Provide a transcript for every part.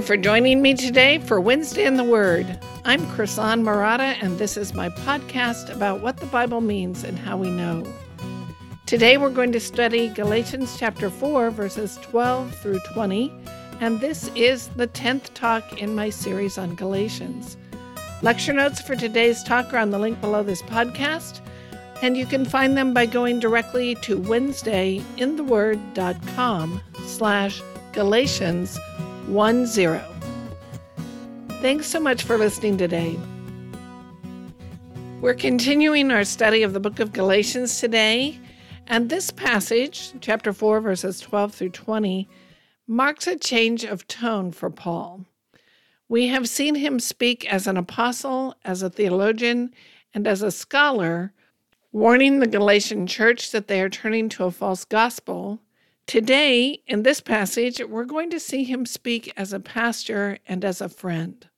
You for joining me today for Wednesday in the Word. I'm Krisan Marotta, and this is my podcast about what the Bible means and how we know. Today we're going to study Galatians chapter 4, verses 12 through 20, and this is the 10th talk in my series on Galatians. Lecture notes for today's talk are on the link below this podcast, and you can find them by going directly to wednesdayintheword.com slash Galatians 1 0. Thanks so much for listening today. We're continuing our study of the book of Galatians today, and this passage, chapter 4, verses 12 through 20, marks a change of tone for Paul. We have seen him speak as an apostle, as a theologian, and as a scholar, warning the Galatian church that they are turning to a false gospel Today, in this passage, we're going to see him speak as a pastor and as a friend.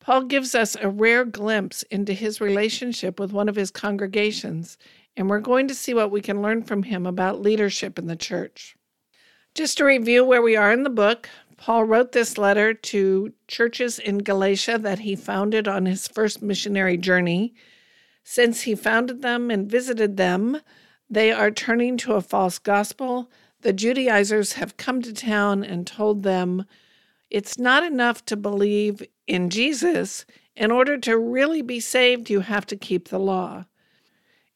Paul gives us a rare glimpse into his relationship with one of his congregations, and we're going to see what we can learn from him about leadership in the church. Just to review where we are in the book, Paul wrote this letter to churches in Galatia that he founded on his first missionary journey. Since he founded them and visited them, they are turning to a false gospel the Judaizers have come to town and told them it's not enough to believe in Jesus. In order to really be saved, you have to keep the law.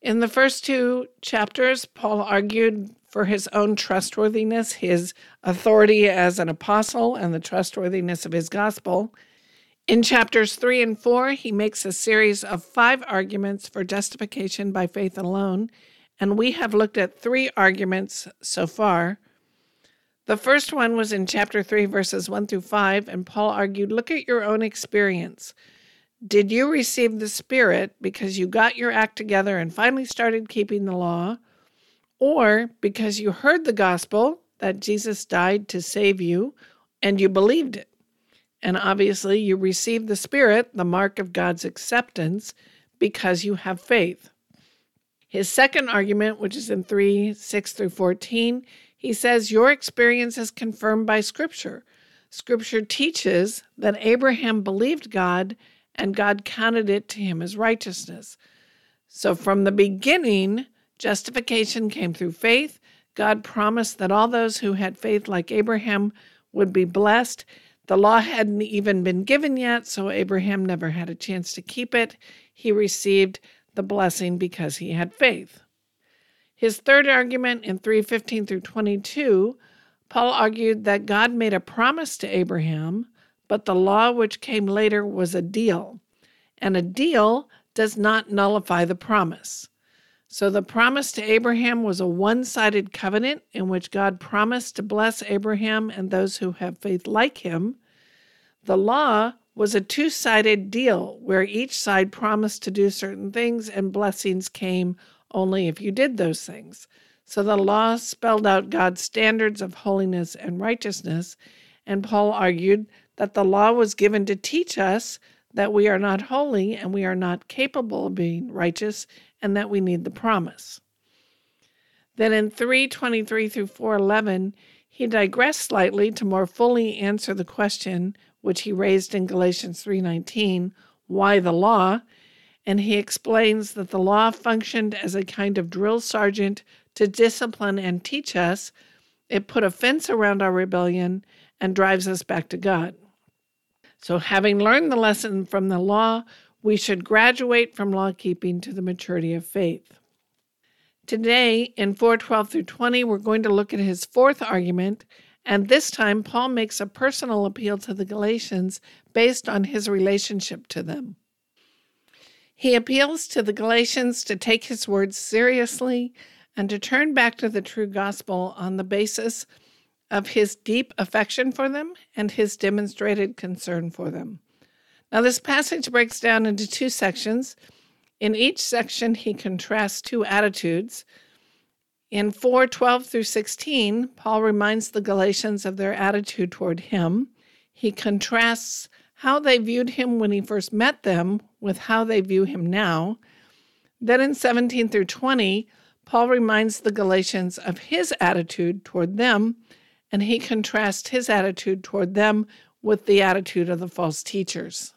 In the first two chapters, Paul argued for his own trustworthiness, his authority as an apostle, and the trustworthiness of his gospel. In chapters three and four, he makes a series of five arguments for justification by faith alone and we have looked at three arguments so far. The first one was in chapter 3, verses 1 through 5, and Paul argued look at your own experience. Did you receive the Spirit because you got your act together and finally started keeping the law? Or because you heard the gospel that Jesus died to save you and you believed it? And obviously, you received the Spirit, the mark of God's acceptance, because you have faith. His second argument, which is in 3 6 through 14, he says, Your experience is confirmed by Scripture. Scripture teaches that Abraham believed God and God counted it to him as righteousness. So from the beginning, justification came through faith. God promised that all those who had faith like Abraham would be blessed. The law hadn't even been given yet, so Abraham never had a chance to keep it. He received the blessing because he had faith. His third argument in 315 through 22, Paul argued that God made a promise to Abraham, but the law which came later was a deal, and a deal does not nullify the promise. So the promise to Abraham was a one sided covenant in which God promised to bless Abraham and those who have faith like him. The law was a two sided deal where each side promised to do certain things and blessings came only if you did those things. So the law spelled out God's standards of holiness and righteousness, and Paul argued that the law was given to teach us that we are not holy and we are not capable of being righteous and that we need the promise. Then in 323 through 411, he digressed slightly to more fully answer the question which he raised in Galatians 3:19, why the law? And he explains that the law functioned as a kind of drill sergeant to discipline and teach us. It put a fence around our rebellion and drives us back to God. So, having learned the lesson from the law, we should graduate from law keeping to the maturity of faith. Today, in 412 through 20, we're going to look at his fourth argument and this time, Paul makes a personal appeal to the Galatians based on his relationship to them. He appeals to the Galatians to take his words seriously and to turn back to the true gospel on the basis of his deep affection for them and his demonstrated concern for them. Now, this passage breaks down into two sections. In each section, he contrasts two attitudes in 4 12 through 16, Paul reminds the Galatians of their attitude toward him. He contrasts how they viewed him when he first met them with how they view him now. Then in 17 through 20, Paul reminds the Galatians of his attitude toward them, and he contrasts his attitude toward them with the attitude of the false teachers.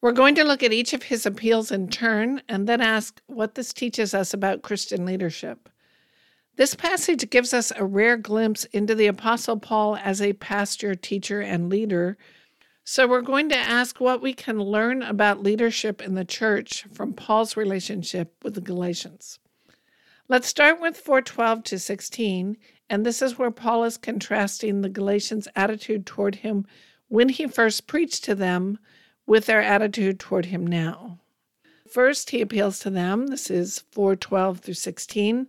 We're going to look at each of his appeals in turn and then ask what this teaches us about Christian leadership. This passage gives us a rare glimpse into the Apostle Paul as a pastor, teacher, and leader. So, we're going to ask what we can learn about leadership in the church from Paul's relationship with the Galatians. Let's start with 412 to 16, and this is where Paul is contrasting the Galatians' attitude toward him when he first preached to them with their attitude toward him now. First, he appeals to them. This is 412 through 16.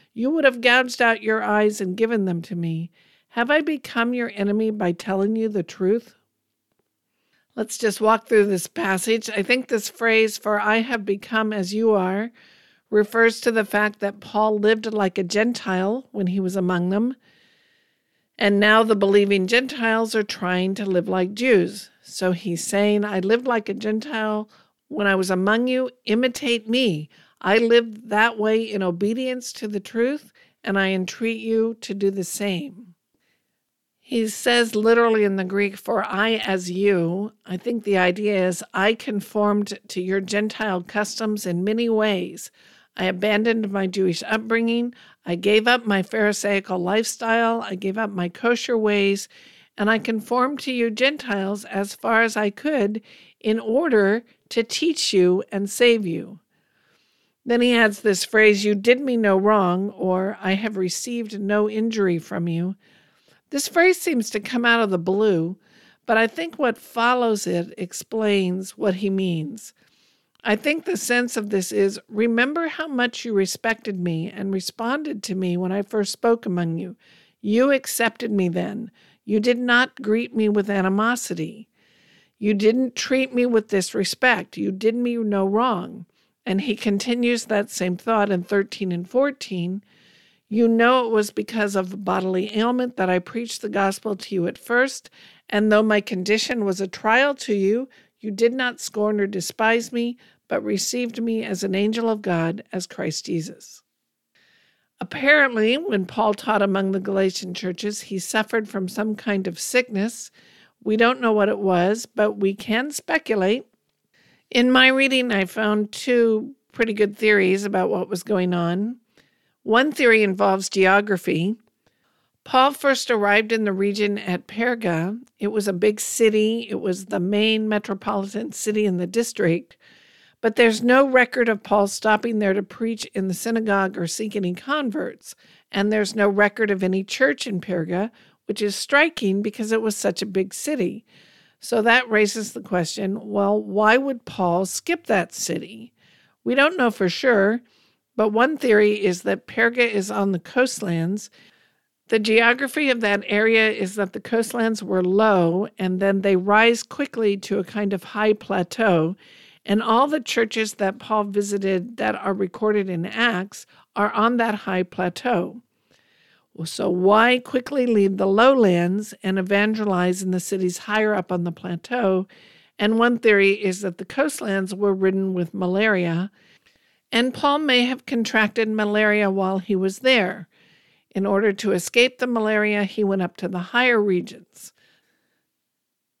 you would have gouged out your eyes and given them to me. Have I become your enemy by telling you the truth? Let's just walk through this passage. I think this phrase, for I have become as you are, refers to the fact that Paul lived like a Gentile when he was among them. And now the believing Gentiles are trying to live like Jews. So he's saying, I lived like a Gentile when I was among you. Imitate me. I lived that way in obedience to the truth, and I entreat you to do the same. He says literally in the Greek, for I as you. I think the idea is I conformed to your Gentile customs in many ways. I abandoned my Jewish upbringing. I gave up my Pharisaical lifestyle. I gave up my kosher ways. And I conformed to you Gentiles as far as I could in order to teach you and save you. Then he adds this phrase, You did me no wrong, or I have received no injury from you. This phrase seems to come out of the blue, but I think what follows it explains what he means. I think the sense of this is remember how much you respected me and responded to me when I first spoke among you. You accepted me then. You did not greet me with animosity. You didn't treat me with disrespect. You did me no wrong. And he continues that same thought in 13 and 14. You know it was because of bodily ailment that I preached the gospel to you at first, and though my condition was a trial to you, you did not scorn or despise me, but received me as an angel of God, as Christ Jesus. Apparently, when Paul taught among the Galatian churches, he suffered from some kind of sickness. We don't know what it was, but we can speculate in my reading, I found two pretty good theories about what was going on. One theory involves geography. Paul first arrived in the region at Perga. It was a big city, it was the main metropolitan city in the district, but there's no record of Paul stopping there to preach in the synagogue or seek any converts. And there's no record of any church in Perga, which is striking because it was such a big city. So that raises the question well, why would Paul skip that city? We don't know for sure, but one theory is that Perga is on the coastlands. The geography of that area is that the coastlands were low and then they rise quickly to a kind of high plateau. And all the churches that Paul visited that are recorded in Acts are on that high plateau. So, why quickly leave the lowlands and evangelize in the cities higher up on the plateau? And one theory is that the coastlands were ridden with malaria, and Paul may have contracted malaria while he was there. In order to escape the malaria, he went up to the higher regions.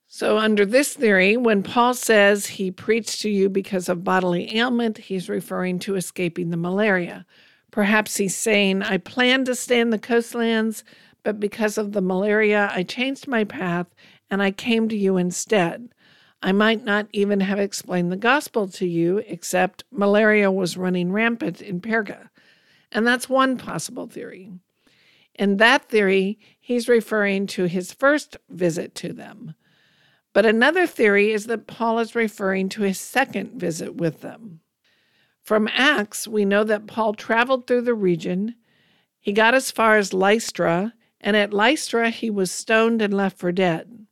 So, under this theory, when Paul says he preached to you because of bodily ailment, he's referring to escaping the malaria. Perhaps he's saying, I planned to stay in the coastlands, but because of the malaria, I changed my path and I came to you instead. I might not even have explained the gospel to you, except malaria was running rampant in Perga. And that's one possible theory. In that theory, he's referring to his first visit to them. But another theory is that Paul is referring to his second visit with them. From Acts, we know that Paul traveled through the region. He got as far as Lystra, and at Lystra he was stoned and left for dead.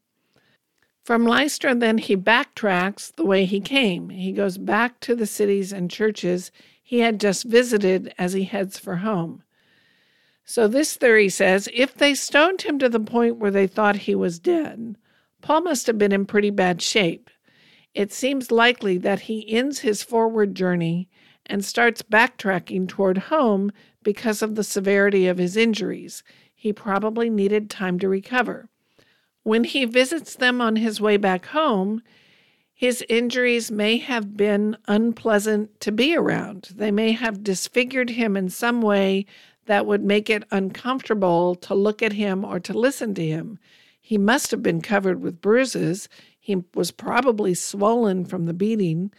From Lystra, then he backtracks the way he came. He goes back to the cities and churches he had just visited as he heads for home. So, this theory says if they stoned him to the point where they thought he was dead, Paul must have been in pretty bad shape. It seems likely that he ends his forward journey and starts backtracking toward home because of the severity of his injuries. He probably needed time to recover. When he visits them on his way back home, his injuries may have been unpleasant to be around. They may have disfigured him in some way that would make it uncomfortable to look at him or to listen to him. He must have been covered with bruises. He was probably swollen from the beating.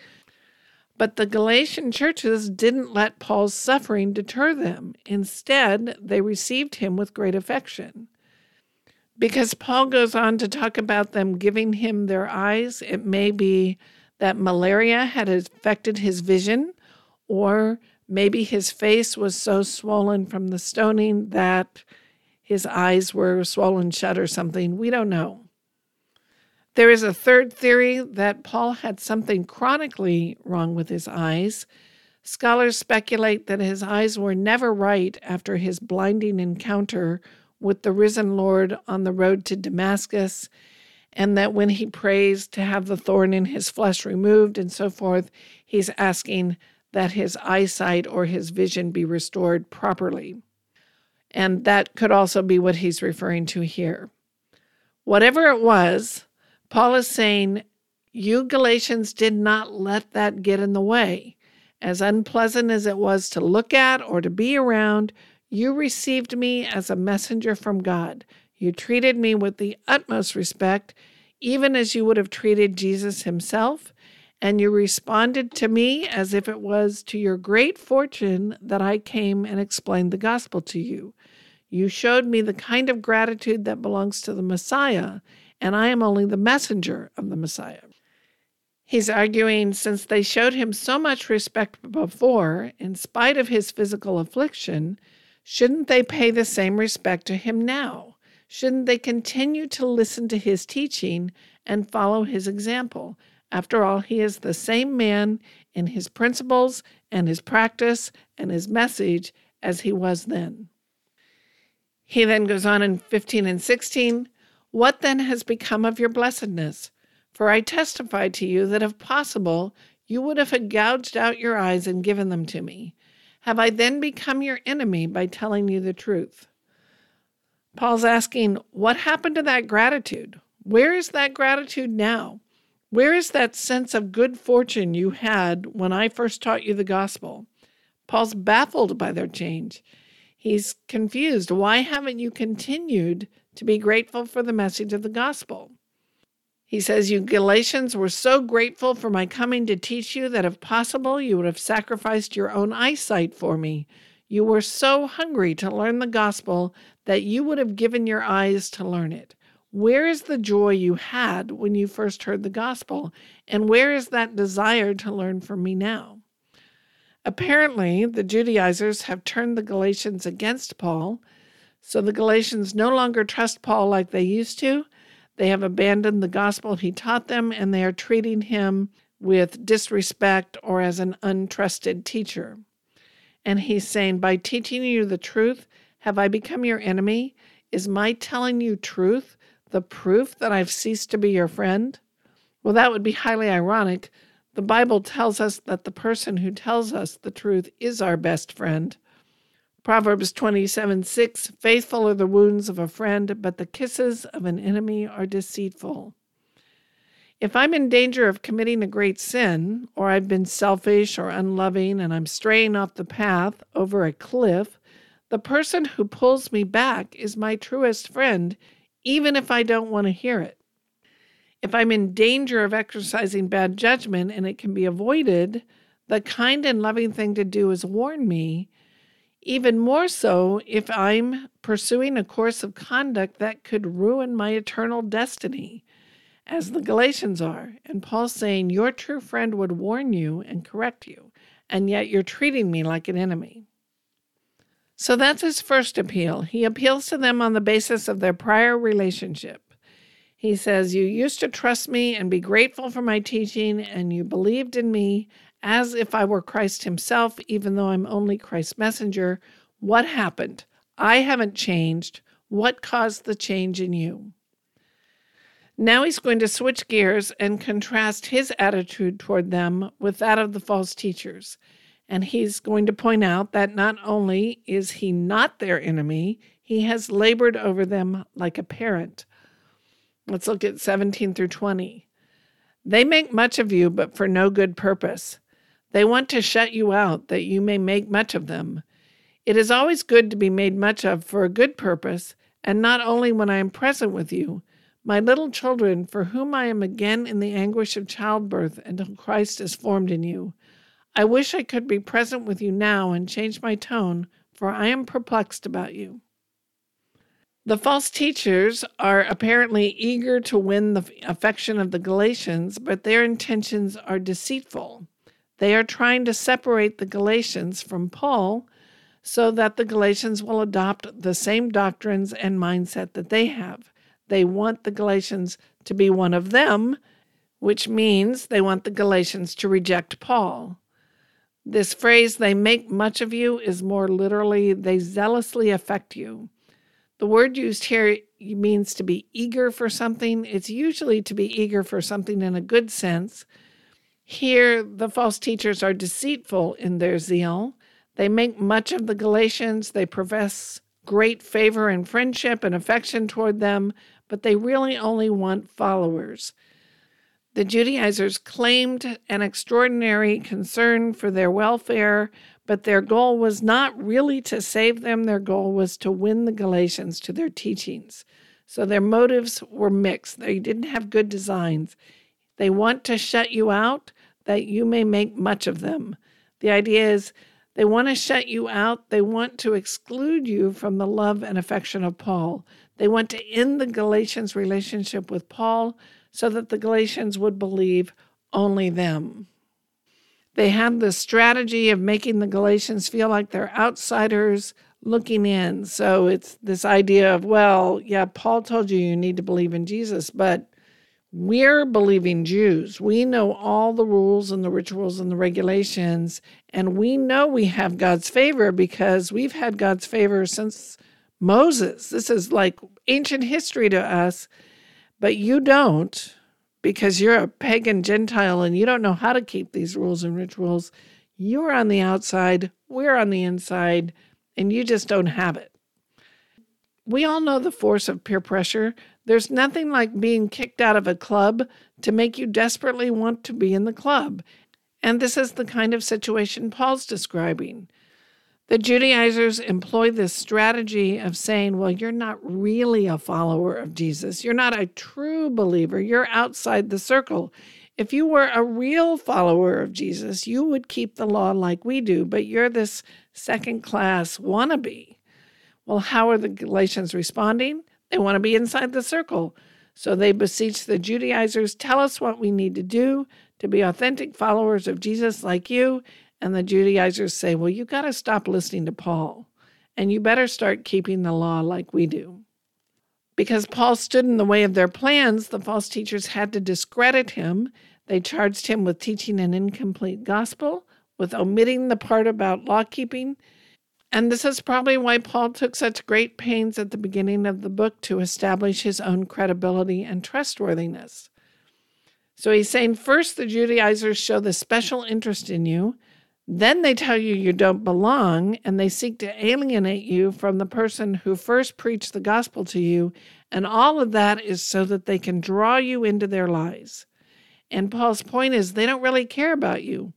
But the Galatian churches didn't let Paul's suffering deter them. Instead, they received him with great affection. Because Paul goes on to talk about them giving him their eyes, it may be that malaria had affected his vision, or maybe his face was so swollen from the stoning that his eyes were swollen shut or something. We don't know. There is a third theory that Paul had something chronically wrong with his eyes. Scholars speculate that his eyes were never right after his blinding encounter with the risen Lord on the road to Damascus, and that when he prays to have the thorn in his flesh removed and so forth, he's asking that his eyesight or his vision be restored properly. And that could also be what he's referring to here. Whatever it was, Paul is saying, You Galatians did not let that get in the way. As unpleasant as it was to look at or to be around, you received me as a messenger from God. You treated me with the utmost respect, even as you would have treated Jesus himself, and you responded to me as if it was to your great fortune that I came and explained the gospel to you. You showed me the kind of gratitude that belongs to the Messiah, and I am only the messenger of the Messiah. He's arguing since they showed him so much respect before, in spite of his physical affliction, Shouldn't they pay the same respect to him now? Shouldn't they continue to listen to his teaching and follow his example? After all, he is the same man in his principles and his practice and his message as he was then. He then goes on in 15 and 16 What then has become of your blessedness? For I testify to you that if possible, you would have gouged out your eyes and given them to me. Have I then become your enemy by telling you the truth? Paul's asking, What happened to that gratitude? Where is that gratitude now? Where is that sense of good fortune you had when I first taught you the gospel? Paul's baffled by their change. He's confused. Why haven't you continued to be grateful for the message of the gospel? He says, You Galatians were so grateful for my coming to teach you that if possible, you would have sacrificed your own eyesight for me. You were so hungry to learn the gospel that you would have given your eyes to learn it. Where is the joy you had when you first heard the gospel? And where is that desire to learn from me now? Apparently, the Judaizers have turned the Galatians against Paul, so the Galatians no longer trust Paul like they used to they have abandoned the gospel he taught them, and they are treating him with disrespect or as an untrusted teacher. And he's saying, By teaching you the truth, have I become your enemy? Is my telling you truth the proof that I've ceased to be your friend? Well, that would be highly ironic. The Bible tells us that the person who tells us the truth is our best friend. Proverbs 27 6 Faithful are the wounds of a friend, but the kisses of an enemy are deceitful. If I'm in danger of committing a great sin, or I've been selfish or unloving and I'm straying off the path over a cliff, the person who pulls me back is my truest friend, even if I don't want to hear it. If I'm in danger of exercising bad judgment and it can be avoided, the kind and loving thing to do is warn me even more so if I'm pursuing a course of conduct that could ruin my eternal destiny, as the Galatians are. And Paul's saying, Your true friend would warn you and correct you, and yet you're treating me like an enemy. So that's his first appeal. He appeals to them on the basis of their prior relationship. He says, You used to trust me and be grateful for my teaching, and you believed in me as if I were Christ Himself, even though I'm only Christ's messenger. What happened? I haven't changed. What caused the change in you? Now he's going to switch gears and contrast his attitude toward them with that of the false teachers. And he's going to point out that not only is he not their enemy, he has labored over them like a parent. Let's look at 17 through 20. They make much of you, but for no good purpose. They want to shut you out, that you may make much of them. It is always good to be made much of for a good purpose, and not only when I am present with you my little children, for whom I am again in the anguish of childbirth until Christ is formed in you, I wish I could be present with you now and change my tone, for I am perplexed about you. The false teachers are apparently eager to win the affection of the Galatians, but their intentions are deceitful. They are trying to separate the Galatians from Paul so that the Galatians will adopt the same doctrines and mindset that they have. They want the Galatians to be one of them, which means they want the Galatians to reject Paul. This phrase, they make much of you, is more literally, they zealously affect you. The word used here means to be eager for something. It's usually to be eager for something in a good sense. Here, the false teachers are deceitful in their zeal. They make much of the Galatians. They profess great favor and friendship and affection toward them, but they really only want followers. The Judaizers claimed an extraordinary concern for their welfare, but their goal was not really to save them. Their goal was to win the Galatians to their teachings. So their motives were mixed. They didn't have good designs. They want to shut you out that you may make much of them. The idea is they want to shut you out. They want to exclude you from the love and affection of Paul. They want to end the Galatians' relationship with Paul so that the Galatians would believe only them. They have the strategy of making the Galatians feel like they're outsiders looking in. So it's this idea of, well, yeah, Paul told you you need to believe in Jesus, but we're believing Jews. We know all the rules and the rituals and the regulations, and we know we have God's favor because we've had God's favor since Moses. This is like ancient history to us, but you don't because you're a pagan Gentile and you don't know how to keep these rules and rituals. You're on the outside, we're on the inside, and you just don't have it. We all know the force of peer pressure. There's nothing like being kicked out of a club to make you desperately want to be in the club. And this is the kind of situation Paul's describing. The Judaizers employ this strategy of saying, well, you're not really a follower of Jesus. You're not a true believer. You're outside the circle. If you were a real follower of Jesus, you would keep the law like we do, but you're this second class wannabe. Well, how are the Galatians responding? They want to be inside the circle. So they beseech the Judaizers, tell us what we need to do to be authentic followers of Jesus like you and the Judaizers say, well, you got to stop listening to Paul and you better start keeping the law like we do. Because Paul stood in the way of their plans, the false teachers had to discredit him. They charged him with teaching an incomplete gospel, with omitting the part about law keeping. And this is probably why Paul took such great pains at the beginning of the book to establish his own credibility and trustworthiness. So he's saying first, the Judaizers show the special interest in you then they tell you you don't belong and they seek to alienate you from the person who first preached the gospel to you. And all of that is so that they can draw you into their lies. And Paul's point is they don't really care about you.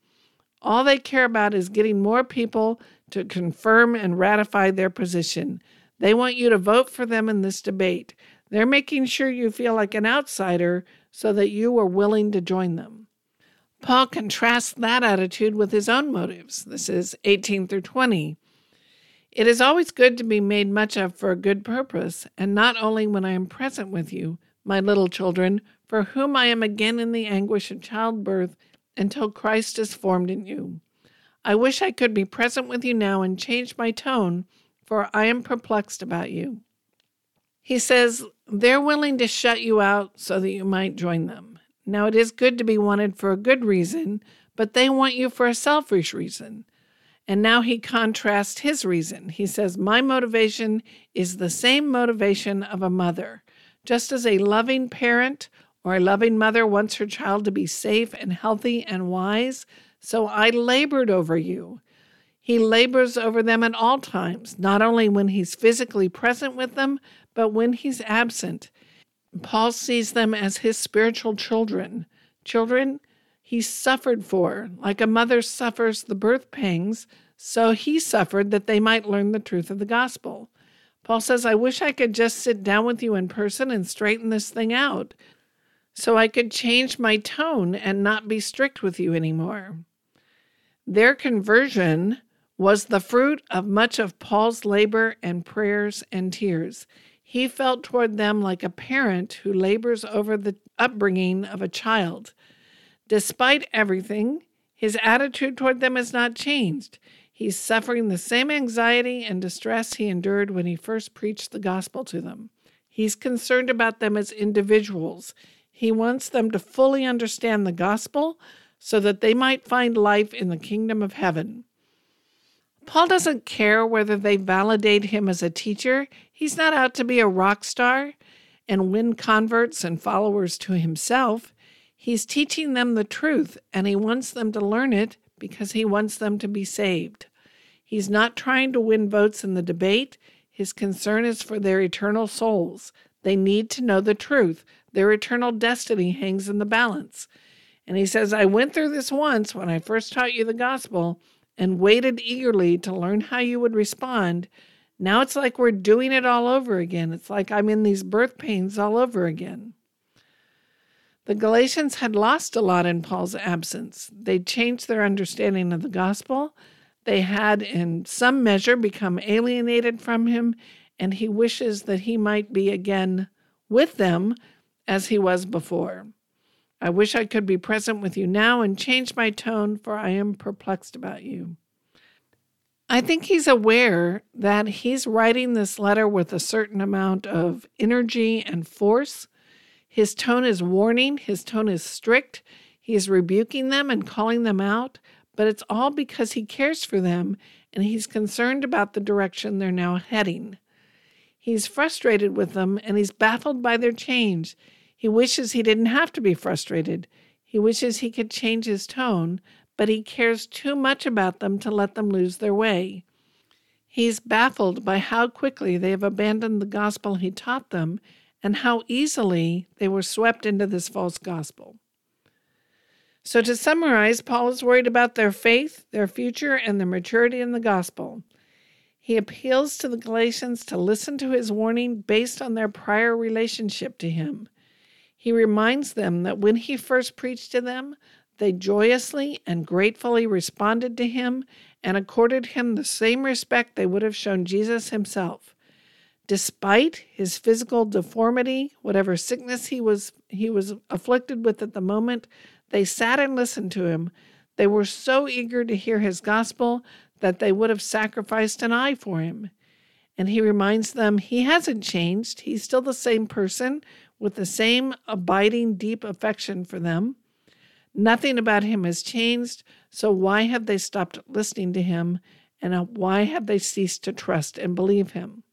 All they care about is getting more people to confirm and ratify their position. They want you to vote for them in this debate. They're making sure you feel like an outsider so that you are willing to join them. Paul contrasts that attitude with his own motives. This is 18 through 20. It is always good to be made much of for a good purpose, and not only when I am present with you, my little children, for whom I am again in the anguish of childbirth until Christ is formed in you. I wish I could be present with you now and change my tone, for I am perplexed about you. He says, they're willing to shut you out so that you might join them. Now, it is good to be wanted for a good reason, but they want you for a selfish reason. And now he contrasts his reason. He says, My motivation is the same motivation of a mother. Just as a loving parent or a loving mother wants her child to be safe and healthy and wise, so I labored over you. He labors over them at all times, not only when he's physically present with them, but when he's absent. Paul sees them as his spiritual children. Children he suffered for, like a mother suffers the birth pangs, so he suffered that they might learn the truth of the gospel. Paul says, I wish I could just sit down with you in person and straighten this thing out so I could change my tone and not be strict with you anymore. Their conversion was the fruit of much of Paul's labor and prayers and tears. He felt toward them like a parent who labors over the upbringing of a child. Despite everything, his attitude toward them has not changed. He's suffering the same anxiety and distress he endured when he first preached the gospel to them. He's concerned about them as individuals. He wants them to fully understand the gospel so that they might find life in the kingdom of heaven. Paul doesn't care whether they validate him as a teacher. He's not out to be a rock star and win converts and followers to himself. He's teaching them the truth, and he wants them to learn it because he wants them to be saved. He's not trying to win votes in the debate. His concern is for their eternal souls. They need to know the truth. Their eternal destiny hangs in the balance. And he says, I went through this once when I first taught you the gospel and waited eagerly to learn how you would respond. Now it's like we're doing it all over again. It's like I'm in these birth pains all over again. The Galatians had lost a lot in Paul's absence. They'd changed their understanding of the gospel. They had, in some measure, become alienated from him, and he wishes that he might be again with them as he was before. I wish I could be present with you now and change my tone, for I am perplexed about you. I think he's aware that he's writing this letter with a certain amount of energy and force. His tone is warning, his tone is strict. He is rebuking them and calling them out, but it's all because he cares for them and he's concerned about the direction they're now heading. He's frustrated with them and he's baffled by their change. He wishes he didn't have to be frustrated. He wishes he could change his tone, but he cares too much about them to let them lose their way. He's baffled by how quickly they have abandoned the gospel he taught them and how easily they were swept into this false gospel. So, to summarize, Paul is worried about their faith, their future, and their maturity in the gospel. He appeals to the Galatians to listen to his warning based on their prior relationship to him. He reminds them that when he first preached to them, they joyously and gratefully responded to him and accorded him the same respect they would have shown Jesus himself. Despite his physical deformity, whatever sickness he was he was afflicted with at the moment, they sat and listened to him. They were so eager to hear his gospel that they would have sacrificed an eye for him. And he reminds them he hasn't changed. He's still the same person with the same abiding deep affection for them. Nothing about him has changed, so why have they stopped listening to him and uh, why have they ceased to trust and believe him?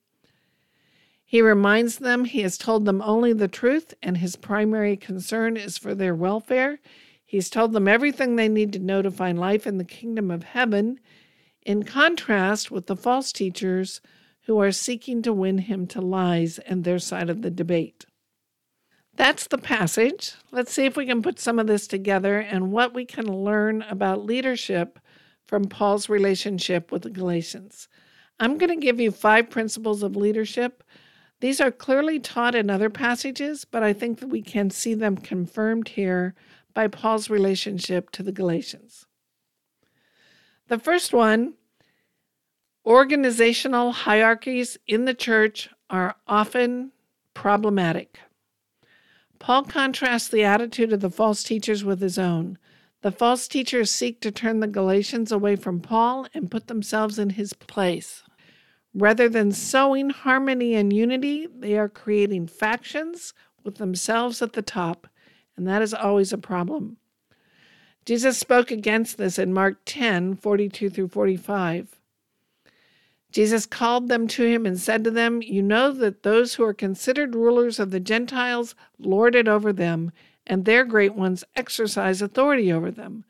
He reminds them he has told them only the truth and his primary concern is for their welfare. He's told them everything they need to know to find life in the kingdom of heaven, in contrast with the false teachers who are seeking to win him to lies and their side of the debate. That's the passage. Let's see if we can put some of this together and what we can learn about leadership from Paul's relationship with the Galatians. I'm going to give you five principles of leadership. These are clearly taught in other passages, but I think that we can see them confirmed here by Paul's relationship to the Galatians. The first one organizational hierarchies in the church are often problematic. Paul contrasts the attitude of the false teachers with his own. The false teachers seek to turn the Galatians away from Paul and put themselves in his place. Rather than sowing harmony and unity, they are creating factions with themselves at the top, and that is always a problem. Jesus spoke against this in Mark 10 42 through 45. Jesus called them to him and said to them, You know that those who are considered rulers of the Gentiles lord it over them, and their great ones exercise authority over them.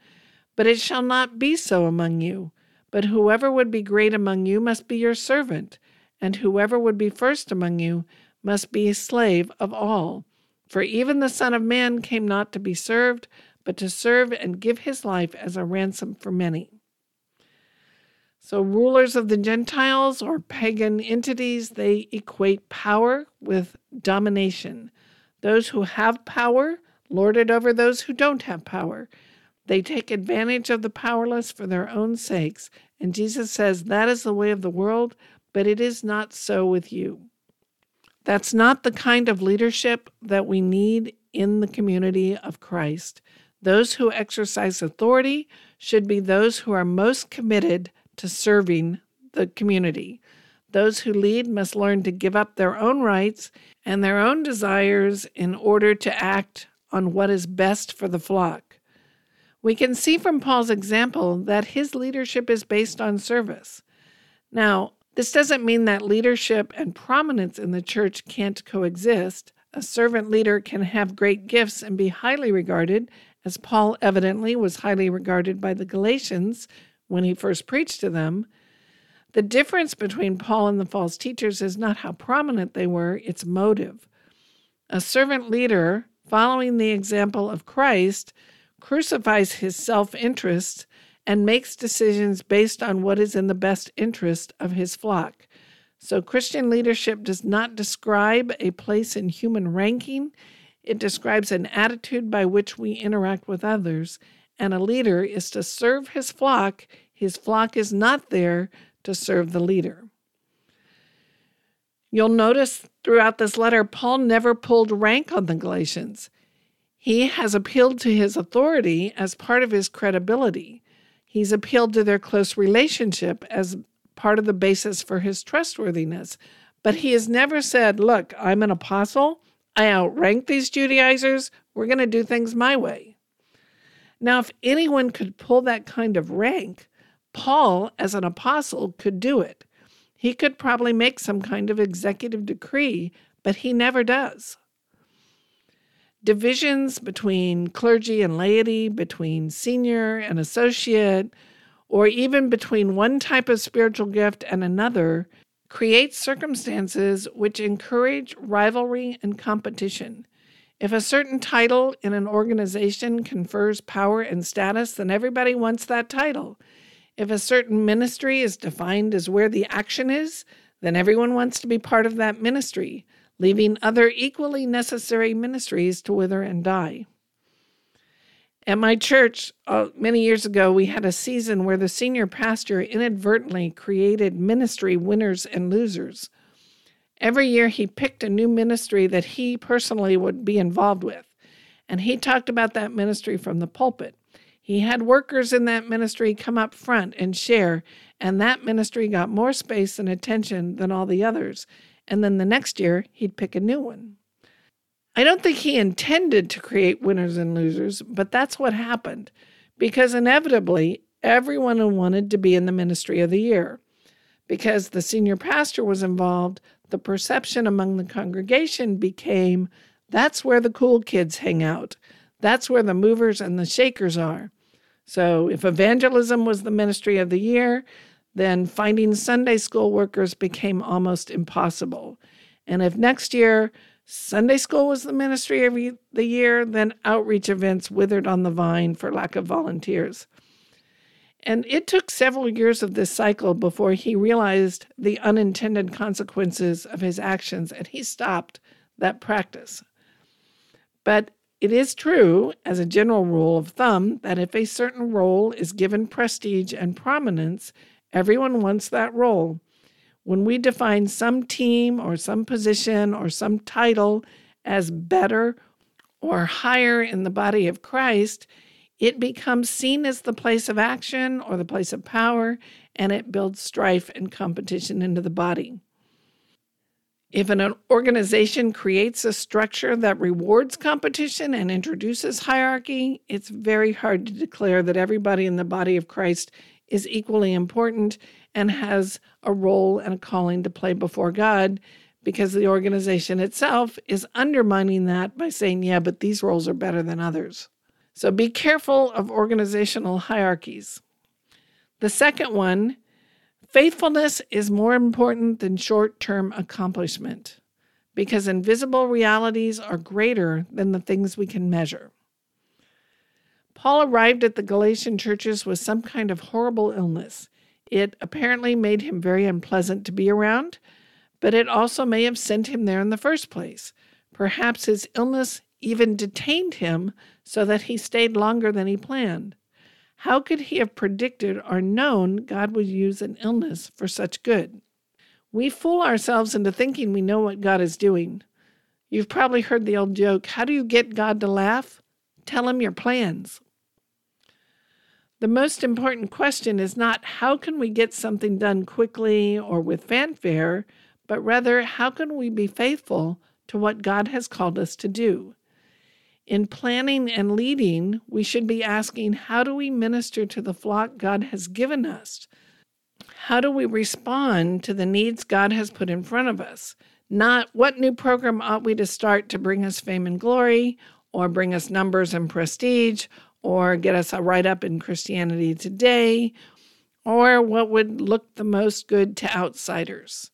But it shall not be so among you. But whoever would be great among you must be your servant, and whoever would be first among you must be a slave of all. For even the Son of Man came not to be served, but to serve and give his life as a ransom for many. So, rulers of the Gentiles or pagan entities, they equate power with domination. Those who have power lord it over those who don't have power. They take advantage of the powerless for their own sakes. And Jesus says that is the way of the world, but it is not so with you. That's not the kind of leadership that we need in the community of Christ. Those who exercise authority should be those who are most committed to serving the community. Those who lead must learn to give up their own rights and their own desires in order to act on what is best for the flock. We can see from Paul's example that his leadership is based on service. Now, this doesn't mean that leadership and prominence in the church can't coexist. A servant leader can have great gifts and be highly regarded, as Paul evidently was highly regarded by the Galatians when he first preached to them. The difference between Paul and the false teachers is not how prominent they were, it's motive. A servant leader following the example of Christ, crucifies his self interest and makes decisions based on what is in the best interest of his flock. So, Christian leadership does not describe a place in human ranking, it describes an attitude by which we interact with others. And a leader is to serve his flock. His flock is not there to serve the leader. You'll notice throughout this letter, Paul never pulled rank on the Galatians. He has appealed to his authority as part of his credibility. He's appealed to their close relationship as part of the basis for his trustworthiness. But he has never said, Look, I'm an apostle. I outrank these Judaizers. We're going to do things my way. Now, if anyone could pull that kind of rank, Paul, as an apostle, could do it. He could probably make some kind of executive decree, but he never does. Divisions between clergy and laity, between senior and associate, or even between one type of spiritual gift and another create circumstances which encourage rivalry and competition. If a certain title in an organization confers power and status, then everybody wants that title. If a certain ministry is defined as where the action is, then everyone wants to be part of that ministry, leaving other equally necessary ministries to wither and die. At my church, uh, many years ago, we had a season where the senior pastor inadvertently created ministry winners and losers. Every year, he picked a new ministry that he personally would be involved with, and he talked about that ministry from the pulpit. He had workers in that ministry come up front and share, and that ministry got more space and attention than all the others. And then the next year, he'd pick a new one. I don't think he intended to create winners and losers, but that's what happened because inevitably everyone wanted to be in the ministry of the year. Because the senior pastor was involved, the perception among the congregation became that's where the cool kids hang out. That's where the movers and the shakers are. So if evangelism was the ministry of the year, then finding Sunday school workers became almost impossible. And if next year Sunday school was the ministry of the year, then outreach events withered on the vine for lack of volunteers. And it took several years of this cycle before he realized the unintended consequences of his actions and he stopped that practice. But it is true, as a general rule of thumb, that if a certain role is given prestige and prominence, everyone wants that role. When we define some team or some position or some title as better or higher in the body of Christ, it becomes seen as the place of action or the place of power, and it builds strife and competition into the body. If an organization creates a structure that rewards competition and introduces hierarchy, it's very hard to declare that everybody in the body of Christ is equally important and has a role and a calling to play before God because the organization itself is undermining that by saying, yeah, but these roles are better than others. So be careful of organizational hierarchies. The second one Faithfulness is more important than short term accomplishment because invisible realities are greater than the things we can measure. Paul arrived at the Galatian churches with some kind of horrible illness. It apparently made him very unpleasant to be around, but it also may have sent him there in the first place. Perhaps his illness even detained him so that he stayed longer than he planned. How could he have predicted or known God would use an illness for such good? We fool ourselves into thinking we know what God is doing. You've probably heard the old joke how do you get God to laugh? Tell him your plans. The most important question is not how can we get something done quickly or with fanfare, but rather how can we be faithful to what God has called us to do? In planning and leading, we should be asking how do we minister to the flock God has given us? How do we respond to the needs God has put in front of us? Not what new program ought we to start to bring us fame and glory, or bring us numbers and prestige, or get us a write up in Christianity Today, or what would look the most good to outsiders.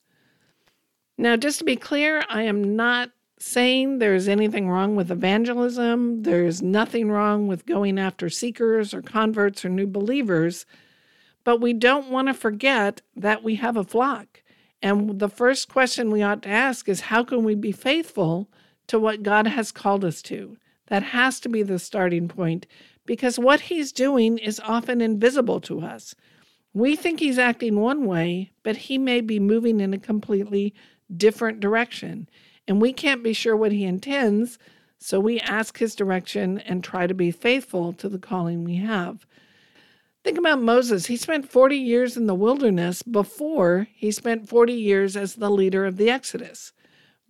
Now, just to be clear, I am not saying there's anything wrong with evangelism. There's nothing wrong with going after seekers or converts or new believers. But we don't want to forget that we have a flock. And the first question we ought to ask is how can we be faithful to what God has called us to? That has to be the starting point because what He's doing is often invisible to us. We think He's acting one way, but He may be moving in a completely different direction and we can't be sure what he intends, so we ask his direction and try to be faithful to the calling we have. Think about Moses. He spent 40 years in the wilderness before he spent 40 years as the leader of the Exodus.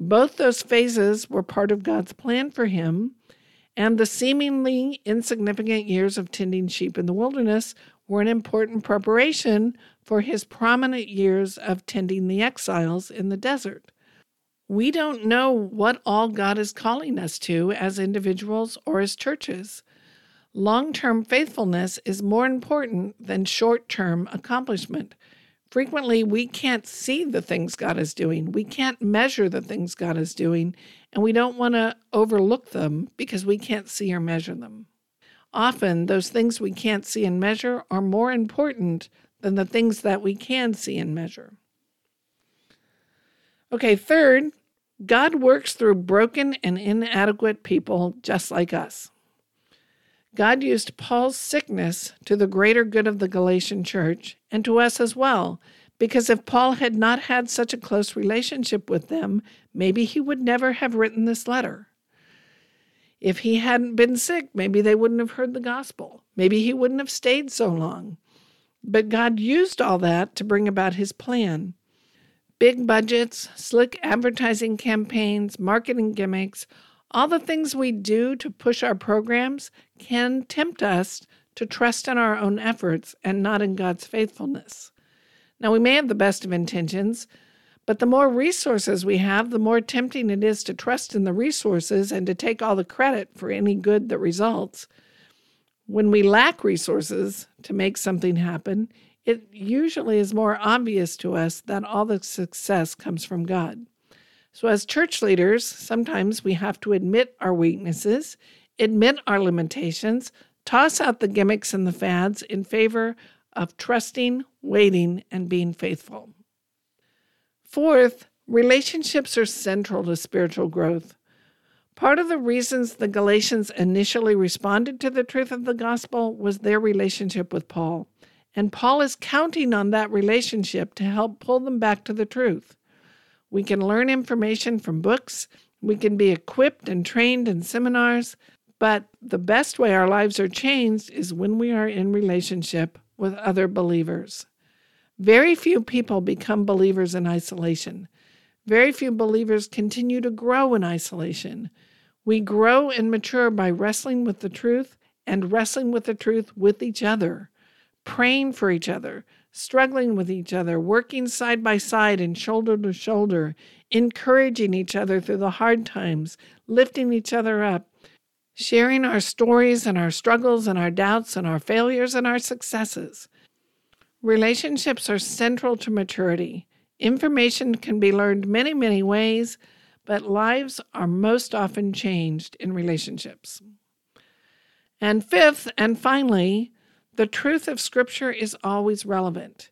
Both those phases were part of God's plan for him, and the seemingly insignificant years of tending sheep in the wilderness were an important preparation for his prominent years of tending the exiles in the desert. We don't know what all God is calling us to as individuals or as churches. Long term faithfulness is more important than short term accomplishment. Frequently, we can't see the things God is doing. We can't measure the things God is doing, and we don't want to overlook them because we can't see or measure them. Often, those things we can't see and measure are more important than the things that we can see and measure. Okay, third, God works through broken and inadequate people just like us. God used Paul's sickness to the greater good of the Galatian church and to us as well, because if Paul had not had such a close relationship with them, maybe he would never have written this letter. If he hadn't been sick, maybe they wouldn't have heard the gospel. Maybe he wouldn't have stayed so long. But God used all that to bring about his plan. Big budgets, slick advertising campaigns, marketing gimmicks, all the things we do to push our programs can tempt us to trust in our own efforts and not in God's faithfulness. Now, we may have the best of intentions, but the more resources we have, the more tempting it is to trust in the resources and to take all the credit for any good that results. When we lack resources to make something happen, it usually is more obvious to us that all the success comes from God. So, as church leaders, sometimes we have to admit our weaknesses, admit our limitations, toss out the gimmicks and the fads in favor of trusting, waiting, and being faithful. Fourth, relationships are central to spiritual growth. Part of the reasons the Galatians initially responded to the truth of the gospel was their relationship with Paul. And Paul is counting on that relationship to help pull them back to the truth. We can learn information from books, we can be equipped and trained in seminars, but the best way our lives are changed is when we are in relationship with other believers. Very few people become believers in isolation. Very few believers continue to grow in isolation. We grow and mature by wrestling with the truth and wrestling with the truth with each other, praying for each other, struggling with each other, working side by side and shoulder to shoulder, encouraging each other through the hard times, lifting each other up, sharing our stories and our struggles and our doubts and our failures and our successes. Relationships are central to maturity. Information can be learned many, many ways, but lives are most often changed in relationships. And fifth, and finally, the truth of Scripture is always relevant.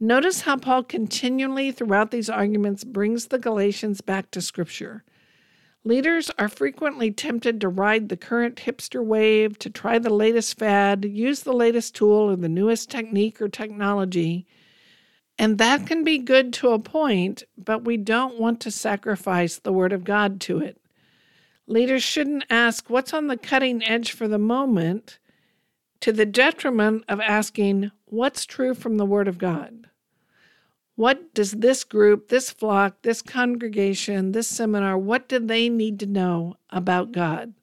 Notice how Paul continually throughout these arguments brings the Galatians back to Scripture. Leaders are frequently tempted to ride the current hipster wave, to try the latest fad, use the latest tool or the newest technique or technology. And that can be good to a point, but we don't want to sacrifice the Word of God to it. Leaders shouldn't ask what's on the cutting edge for the moment to the detriment of asking what's true from the Word of God. What does this group, this flock, this congregation, this seminar, what do they need to know about God?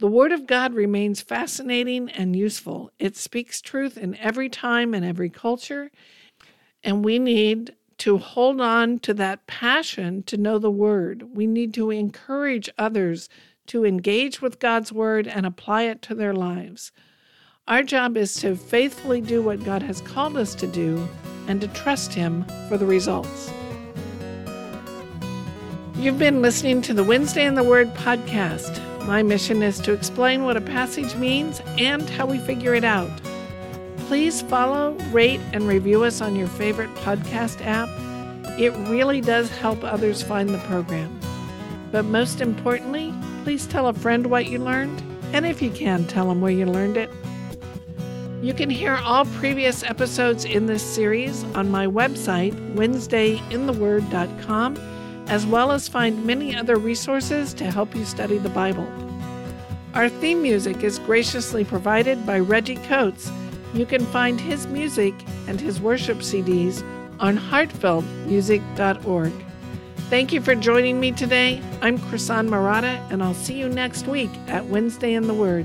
The Word of God remains fascinating and useful. It speaks truth in every time and every culture, and we need to hold on to that passion to know the Word. We need to encourage others to engage with God's Word and apply it to their lives. Our job is to faithfully do what God has called us to do and to trust Him for the results. You've been listening to the Wednesday in the Word podcast. My mission is to explain what a passage means and how we figure it out. Please follow, rate, and review us on your favorite podcast app. It really does help others find the program. But most importantly, please tell a friend what you learned, and if you can, tell them where you learned it. You can hear all previous episodes in this series on my website, WednesdayInTheWord.com, as well as find many other resources to help you study the Bible. Our theme music is graciously provided by Reggie Coates. You can find his music and his worship CDs on heartfeltmusic.org. Thank you for joining me today. I'm Krisan Marotta, and I'll see you next week at Wednesday in the Word.